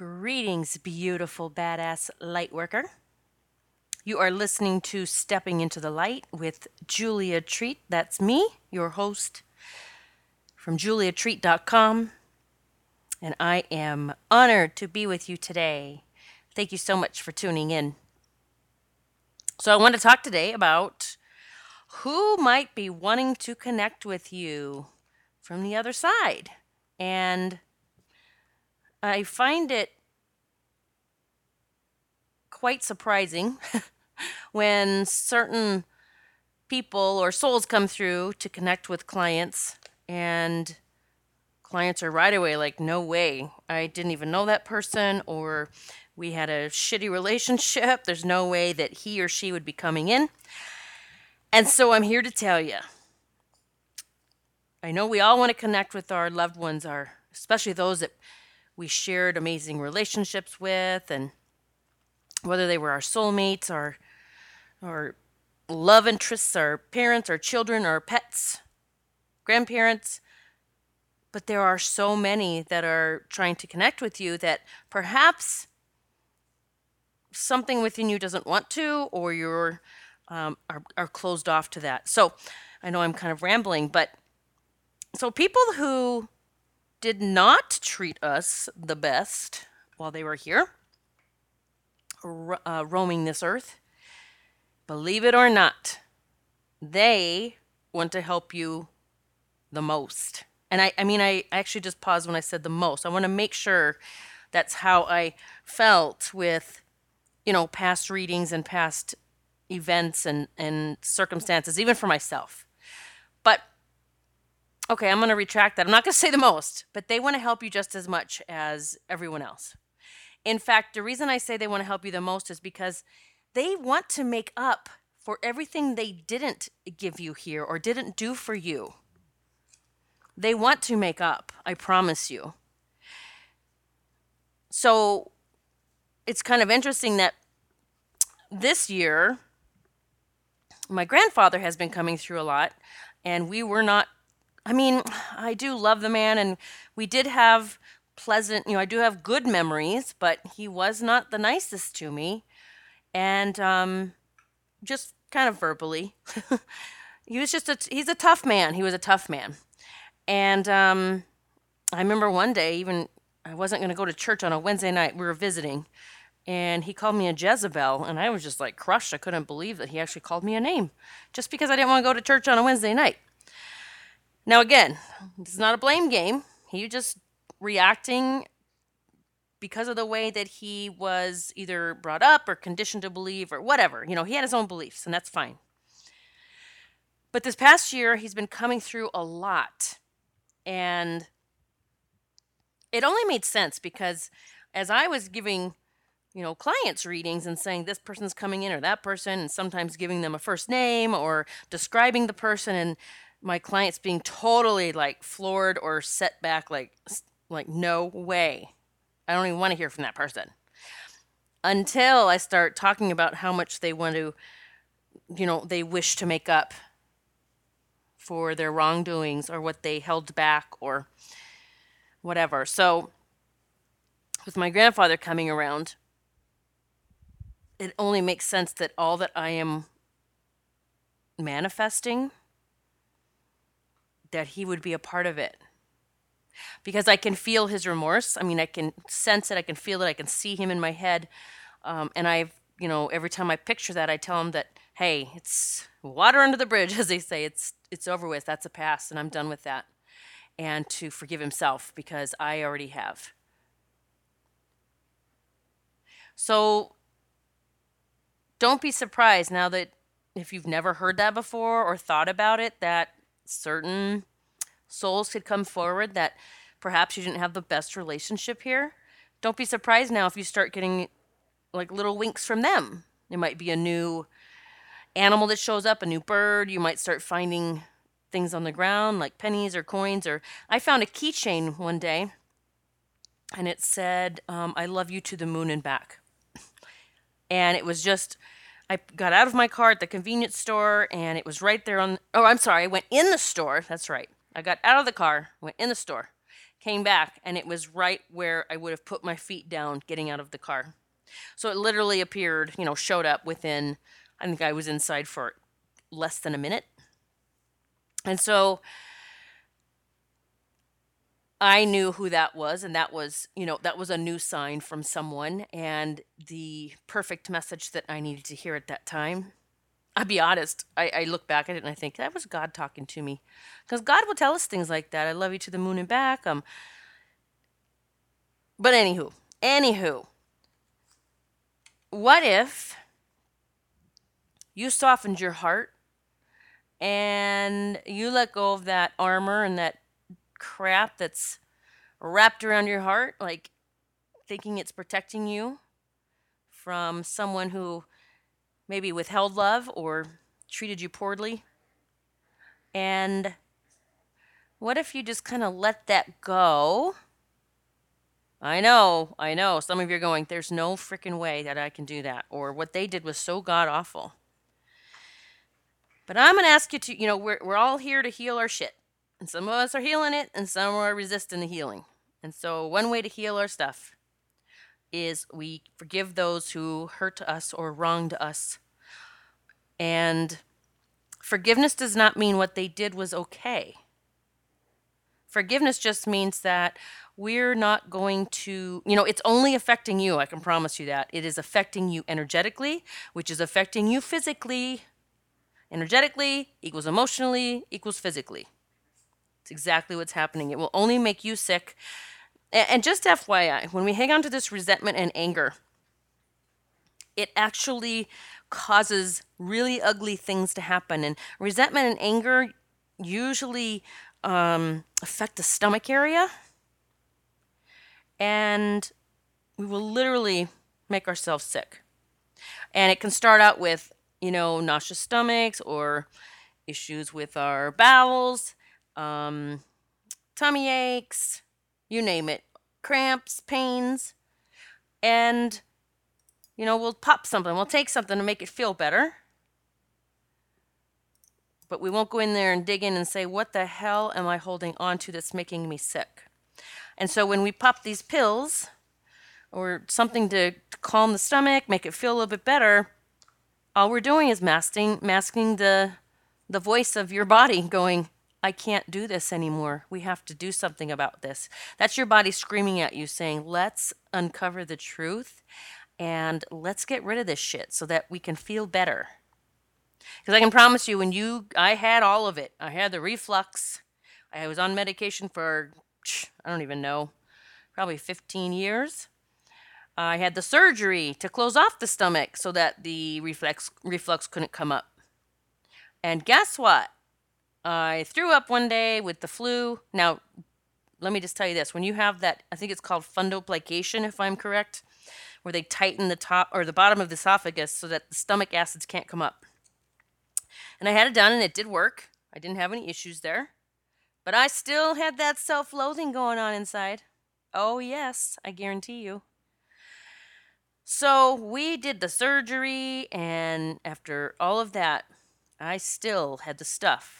Greetings, beautiful, badass light worker. You are listening to Stepping into the Light with Julia Treat. That's me, your host from juliatreat.com. And I am honored to be with you today. Thank you so much for tuning in. So, I want to talk today about who might be wanting to connect with you from the other side. And I find it quite surprising when certain people or souls come through to connect with clients and clients are right away like no way. I didn't even know that person or we had a shitty relationship. There's no way that he or she would be coming in. And so i'm here to tell you i know we all want to connect with our loved ones our especially those that we shared amazing relationships with and whether they were our soulmates our our love interests our parents our children our pets grandparents. But there are so many that are trying to connect with you that perhaps something within you doesn't want to or you're um, are, are closed off to that. So i know i'm kind of rambling but so people who did not treat us the best while they were here uh, roaming this earth believe it or not they want to help you the most and I, I mean, I actually just paused when I said the most. I want to make sure that's how I felt with, you know, past readings and past events and, and circumstances, even for myself. Okay, I'm going to retract that. I'm not going to say the most, but they want to help you just as much as everyone else. In fact, the reason I say they want to help you the most is because they want to make up for everything they didn't give you here or didn't do for you. They want to make up, I promise you. So it's kind of interesting that this year, my grandfather has been coming through a lot, and we were not. I mean, I do love the man, and we did have pleasant, you know, I do have good memories, but he was not the nicest to me. And um, just kind of verbally, he was just a, he's a tough man. He was a tough man. And um, I remember one day, even I wasn't going to go to church on a Wednesday night. We were visiting, and he called me a Jezebel, and I was just like crushed. I couldn't believe that he actually called me a name just because I didn't want to go to church on a Wednesday night. Now, again, this is not a blame game. He just reacting because of the way that he was either brought up or conditioned to believe or whatever. You know, he had his own beliefs, and that's fine. But this past year, he's been coming through a lot. And it only made sense because as I was giving, you know, clients readings and saying this person's coming in or that person, and sometimes giving them a first name or describing the person, and my clients being totally like floored or set back, like, like no way, I don't even want to hear from that person. Until I start talking about how much they want to, you know, they wish to make up for their wrongdoings or what they held back or whatever. So, with my grandfather coming around, it only makes sense that all that I am manifesting, that he would be a part of it. Because I can feel his remorse. I mean, I can sense it, I can feel it, I can see him in my head. Um, and I've, you know, every time I picture that, I tell him that, hey, it's water under the bridge, as they say. It's it's over with. That's a past, and I'm done with that. And to forgive himself because I already have. So don't be surprised now that if you've never heard that before or thought about it, that certain souls could come forward that perhaps you didn't have the best relationship here. Don't be surprised now if you start getting like little winks from them. It might be a new animal that shows up, a new bird. You might start finding things on the ground like pennies or coins. Or I found a keychain one day, and it said, um, "I love you to the moon and back." And it was just. I got out of my car at the convenience store and it was right there on oh I'm sorry, I went in the store. That's right. I got out of the car, went in the store. came back, and it was right where I would have put my feet down getting out of the car. So it literally appeared, you know, showed up within, I think I was inside for less than a minute. And so I knew who that was, and that was, you know, that was a new sign from someone and the perfect message that I needed to hear at that time. I'll be honest, I, I look back at it and I think that was God talking to me. Because God will tell us things like that. I love you to the moon and back. Um, but anywho, anywho, what if you softened your heart and you let go of that armor and that crap that's wrapped around your heart, like thinking it's protecting you from someone who maybe withheld love or treated you poorly. And what if you just kind of let that go? I know, I know. Some of you are going, there's no freaking way that I can do that. Or what they did was so god awful. But I'm going to ask you to, you know, we're, we're all here to heal our shit. And some of us are healing it, and some are resisting the healing. And so, one way to heal our stuff is we forgive those who hurt us or wronged us. And forgiveness does not mean what they did was okay. Forgiveness just means that we're not going to, you know, it's only affecting you. I can promise you that. It is affecting you energetically, which is affecting you physically. Energetically equals emotionally equals physically. It's exactly what's happening. It will only make you sick. And just FYI, when we hang on to this resentment and anger, it actually causes really ugly things to happen. And resentment and anger usually um, affect the stomach area. And we will literally make ourselves sick. And it can start out with, you know, nauseous stomachs or issues with our bowels um, tummy aches, you name it, cramps, pains, and you know, we'll pop something, we'll take something to make it feel better. But we won't go in there and dig in and say, what the hell am I holding on to that's making me sick? And so when we pop these pills or something to, calm the stomach, make it feel a little bit better, all we're doing is masking masking the the voice of your body going, I can't do this anymore. We have to do something about this. That's your body screaming at you saying, let's uncover the truth and let's get rid of this shit so that we can feel better. Because I can promise you, when you, I had all of it. I had the reflux. I was on medication for, I don't even know, probably 15 years. I had the surgery to close off the stomach so that the reflex reflux couldn't come up. And guess what? I threw up one day with the flu. Now, let me just tell you this when you have that, I think it's called fundoplication, if I'm correct, where they tighten the top or the bottom of the esophagus so that the stomach acids can't come up. And I had it done and it did work. I didn't have any issues there. But I still had that self loathing going on inside. Oh, yes, I guarantee you. So we did the surgery, and after all of that, I still had the stuff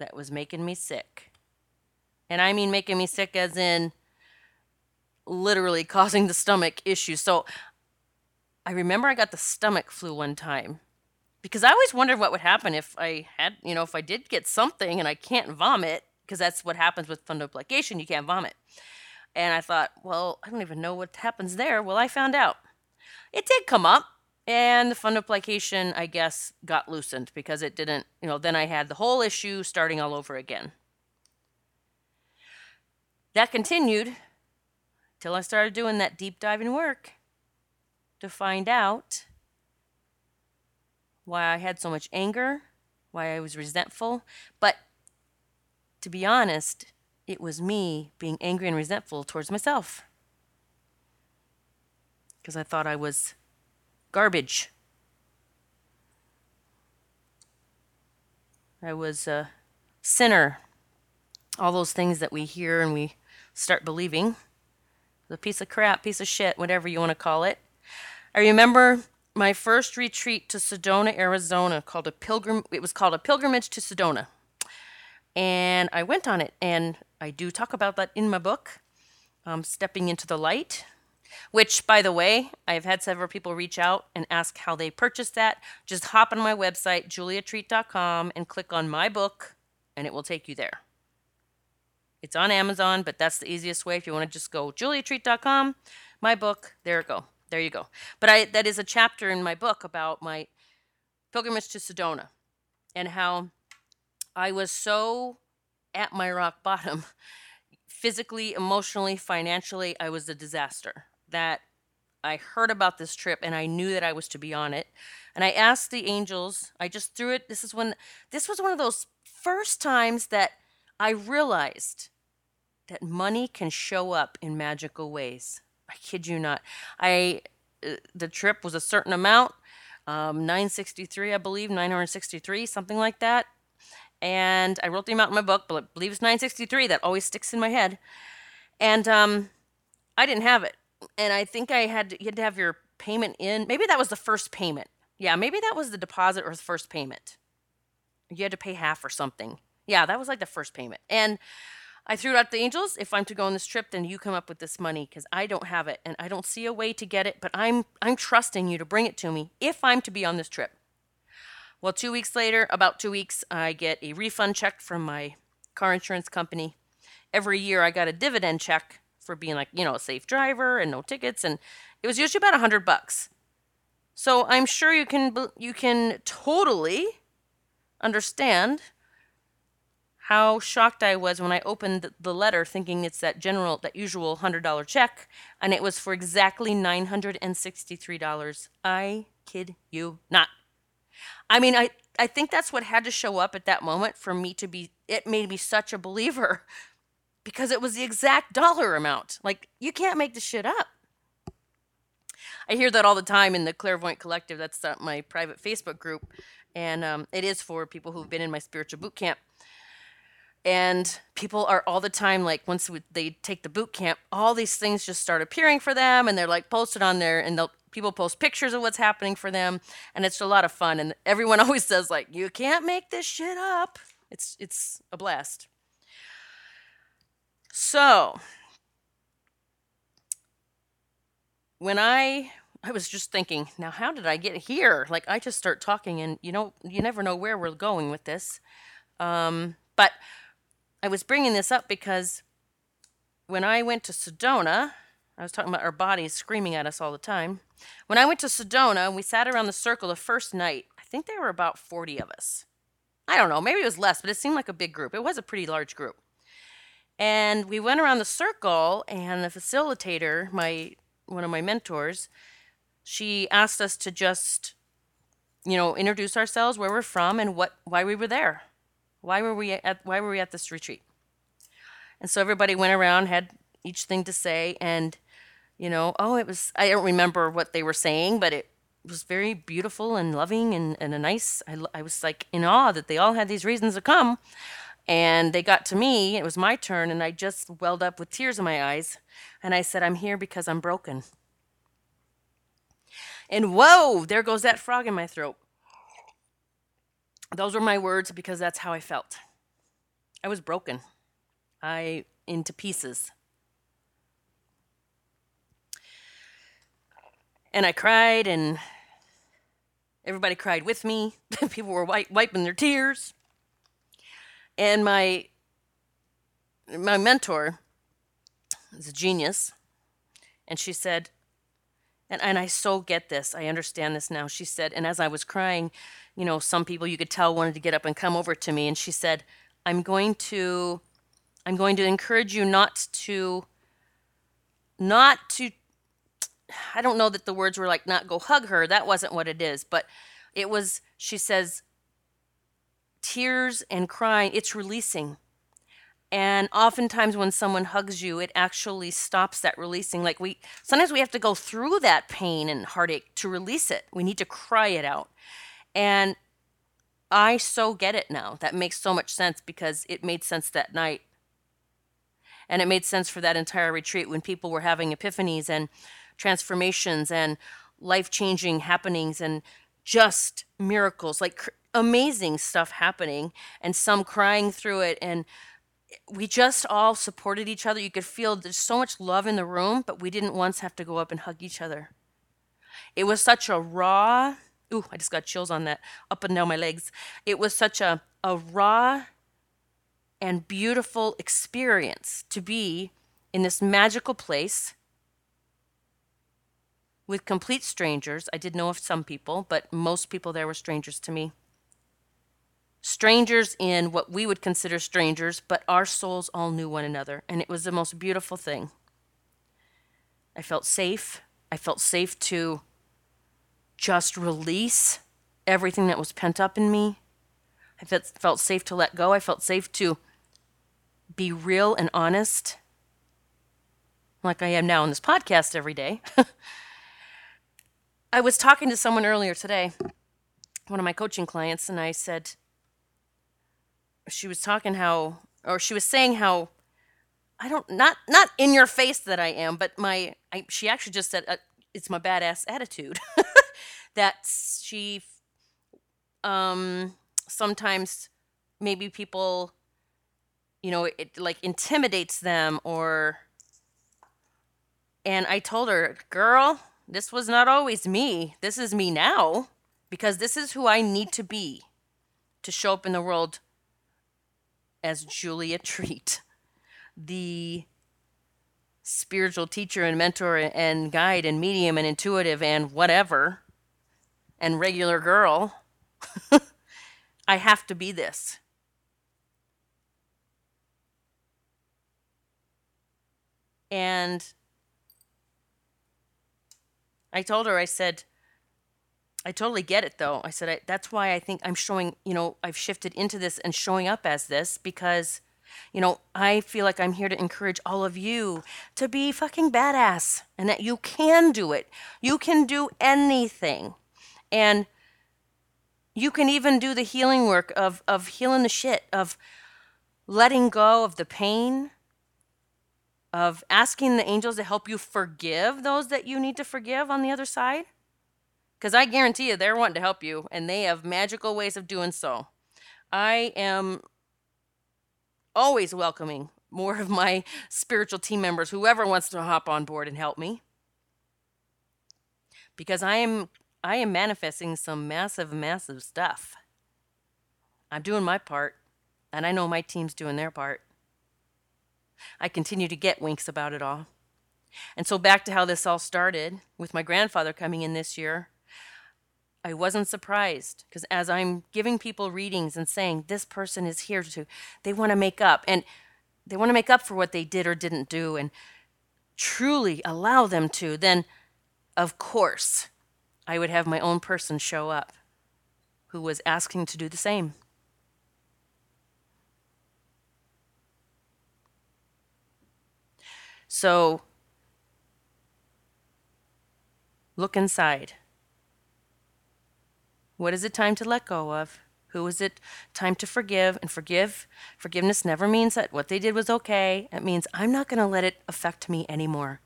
that was making me sick. And I mean making me sick as in literally causing the stomach issues. So I remember I got the stomach flu one time because I always wondered what would happen if I had, you know, if I did get something and I can't vomit because that's what happens with fundoplication, you can't vomit. And I thought, well, I don't even know what happens there. Well, I found out. It did come up, and the fundoplication I guess, got loosened because it didn't, you know, then I had the whole issue starting all over again. That continued till I started doing that deep diving work to find out why I had so much anger, why I was resentful. But to be honest, it was me being angry and resentful towards myself. Because I thought I was garbage. I was a sinner. All those things that we hear and we start believing. A piece of crap, piece of shit, whatever you want to call it. I remember my first retreat to Sedona, Arizona, called a pilgrim. It was called a pilgrimage to Sedona. And I went on it, and I do talk about that in my book, um, Stepping into the Light, which, by the way, I've had several people reach out and ask how they purchased that. Just hop on my website, juliatreat.com, and click on my book, and it will take you there. It's on Amazon, but that's the easiest way. If you want to just go juliatreat.com, my book, there you go. There you go. But I that is a chapter in my book about my pilgrimage to Sedona and how I was so at my rock bottom physically, emotionally, financially, I was a disaster. That I heard about this trip and I knew that I was to be on it. And I asked the angels, I just threw it. This is when this was one of those first times that I realized that money can show up in magical ways. I kid you not. I uh, the trip was a certain amount, um, 963, I believe, 963, something like that. And I wrote the amount in my book, but I believe it's 963. That always sticks in my head. And um, I didn't have it. And I think I had to, you had to have your payment in. Maybe that was the first payment. Yeah, maybe that was the deposit or the first payment. You had to pay half or something. Yeah, that was like the first payment. And I threw it out to the angels. If I'm to go on this trip, then you come up with this money because I don't have it and I don't see a way to get it. But I'm I'm trusting you to bring it to me if I'm to be on this trip. Well, two weeks later, about two weeks, I get a refund check from my car insurance company. Every year, I got a dividend check for being like you know a safe driver and no tickets, and it was usually about a hundred bucks. So I'm sure you can you can totally understand how shocked I was when I opened the letter thinking it's that general, that usual $100 check, and it was for exactly $963. I kid you not. I mean, I, I think that's what had to show up at that moment for me to be, it made me such a believer because it was the exact dollar amount. Like, you can't make this shit up. I hear that all the time in the Clairvoyant Collective. That's my private Facebook group. And um, it is for people who've been in my spiritual boot camp and people are all the time like once we, they take the boot camp all these things just start appearing for them and they're like posted on there and they'll people post pictures of what's happening for them and it's a lot of fun and everyone always says like you can't make this shit up it's it's a blast so when i i was just thinking now how did i get here like i just start talking and you know you never know where we're going with this um, but I was bringing this up because when I went to Sedona, I was talking about our bodies screaming at us all the time. When I went to Sedona and we sat around the circle the first night, I think there were about 40 of us. I don't know, maybe it was less, but it seemed like a big group. It was a pretty large group. And we went around the circle and the facilitator, my one of my mentors, she asked us to just you know, introduce ourselves, where we're from and what why we were there. Why were we at why were we at this retreat? And so everybody went around, had each thing to say, and you know, oh, it was I don't remember what they were saying, but it was very beautiful and loving and, and a nice I, I was like in awe that they all had these reasons to come and they got to me it was my turn and i just welled up with tears in my eyes and i said i'm here because i'm broken and whoa there goes that frog in my throat those were my words because that's how I felt. I was broken. I into pieces. And I cried and everybody cried with me. People were wiping their tears. And my my mentor is a genius. And she said, and, and I so get this. I understand this now. She said, and as I was crying, you know, some people you could tell wanted to get up and come over to me. And she said, I'm going to, I'm going to encourage you not to, not to, I don't know that the words were like, not go hug her. That wasn't what it is. But it was, she says, tears and crying, it's releasing. And oftentimes when someone hugs you, it actually stops that releasing. Like we sometimes we have to go through that pain and heartache to release it. We need to cry it out. And I so get it now. That makes so much sense because it made sense that night. And it made sense for that entire retreat when people were having epiphanies and transformations and life changing happenings and just miracles. Like amazing stuff happening and some crying through it and eh, we just all supported each other. You could feel there's so much love in the room, but we didn't once have to go up and hug each other. It was such a raw, ooh, I just got chills on that, up and down my legs. It was such a, a raw and beautiful experience to be in this magical place with complete strangers. I did know of some people, but most people there were strangers to me. Strangers in what we would consider strangers, but our souls all knew one another, and it was the most beautiful thing. I felt safe. I felt safe to just release everything that was pent up in me. I felt, safe to let go. I felt safe to be real and honest, like I am now in this podcast every day. I was talking to someone earlier today, one of my coaching clients, and I said, she was talking how, or she was saying how, I don't, not, not in your face that I am, but my, I, she actually just said, uh, it's my badass attitude. that she um sometimes maybe people you know it like intimidates them or and i told her girl this was not always me this is me now because this is who i need to be to show up in the world as julia treat the spiritual teacher and mentor and guide and medium and intuitive and whatever and regular girl. I have to be this. And I told her, I said, I totally get it though. I said, I, that's why I think I'm showing, you know, I've shifted into this and showing up as this because you know, I feel like I'm here to encourage all of you to be fucking badass and that you can do it. You can do anything. And you can even do the healing work of, of healing the shit, of letting go of the pain, of asking the angels to help you forgive those that you need to forgive on the other side. Because I guarantee you, they're wanting to help you, and they have magical ways of doing so. I am always welcoming more of my spiritual team members, whoever wants to hop on board and help me. Because I am I am manifesting some massive, massive stuff. I'm doing my part, and I know my team's doing their part. I continue to get winks about it all. And so, back to how this all started with my grandfather coming in this year, I wasn't surprised because as I'm giving people readings and saying this person is here to, they want to make up and they want to make up for what they did or didn't do and truly allow them to, then of course I would have my own person show up who was asking to do the same. So look inside. What is it time to let go of? Who is it time to forgive? And forgive, forgiveness never means that what they did was okay. It means I'm not going to let it affect me anymore.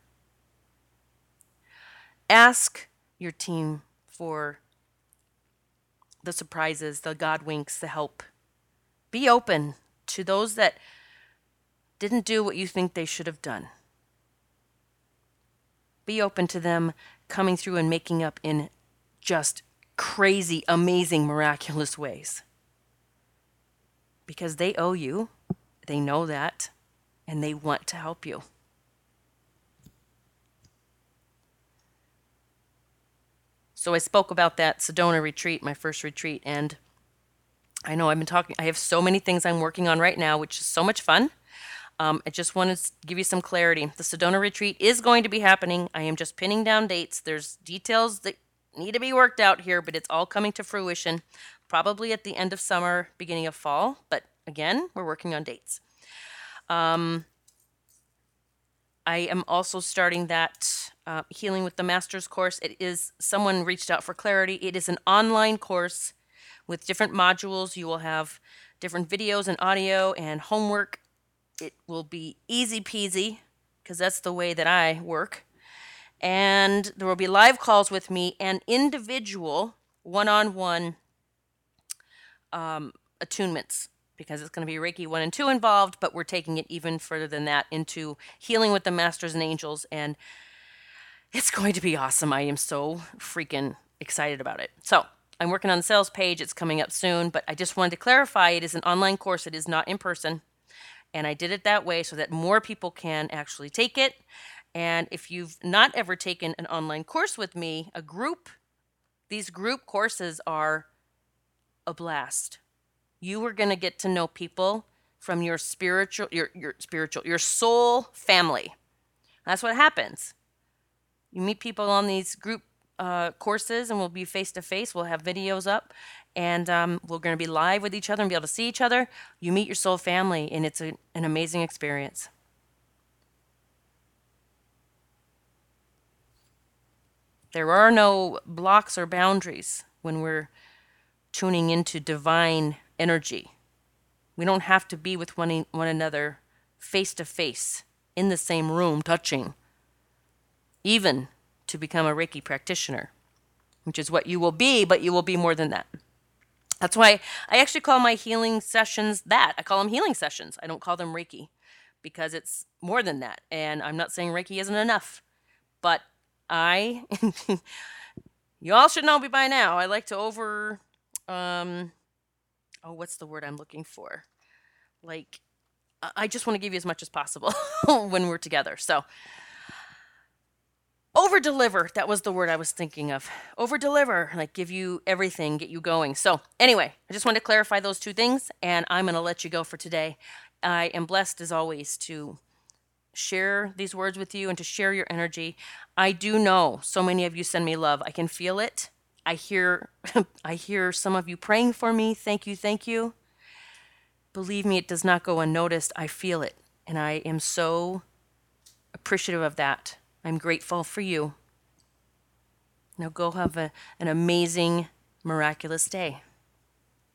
Ask your team for the surprises, the God winks, the help. Be open to those that didn't do what you think they should have done. Be open to them coming through and making up in just crazy, amazing, miraculous ways. Because they owe you, they know that, and they want to help you. So I spoke about that Sedona retreat, my first retreat, and I know I've been talking, I have so many things I'm working on right now, which is so much fun. Um, I just wanted to give you some clarity. The Sedona retreat is going to be happening. I am just pinning down dates. There's details that need to be worked out here, but it's all coming to fruition probably at the end of summer, beginning of fall. But again, we're working on dates. Um, I am also starting that uh, Healing with the Masters course. It is, someone reached out for clarity. It is an online course with different modules. You will have different videos and audio and homework. It will be easy peasy because that's the way that I work and there will be live calls with me and individual one on one um, attunements because it's going to be Reiki 1 and 2 involved, but we're taking it even further than that into healing with the masters and angels. And it's going to be awesome. I am so freaking excited about it. So, I'm working on the sales page. It's coming up soon, but I just wanted to clarify it is an online course, it is not in person. And I did it that way so that more people can actually take it. And if you've not ever taken an online course with me, a group, these group courses are a blast. You are going to get to know people from your spiritual your your spiritual your soul family. That's what happens. You meet people on these group uh, courses, and we'll be face to face. We'll have videos up, and um, we're going to be live with each other and be able to see each other. You meet your soul family, and it's a, an amazing experience. There are no blocks or boundaries when we're tuning into divine energy. We don't have to be with one, one another face to face in the same room touching, even to become a Reiki practitioner, which is what you will be, but you will be more than that. That's why I actually call my healing sessions that. I call them healing sessions. I don't call them Reiki because it's more than that. And I'm not saying Reiki isn't enough, but I, you all should know me by now. I like to over, um, oh, what's the word I'm looking for? Like, I just want to give you as much as possible when we're together. So, over deliver that was the word i was thinking of over deliver like give you everything get you going so anyway i just wanted to clarify those two things and i'm going to let you go for today i am blessed as always to share these words with you and to share your energy. I do know so many of you send me love. I can feel it. I hear i hear some of you praying for me. Thank you thank you. Believe me it does not go unnoticed. I feel it and i am so appreciative of that. I'm grateful for you. Now go have a, an amazing, miraculous day.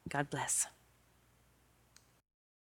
God bless.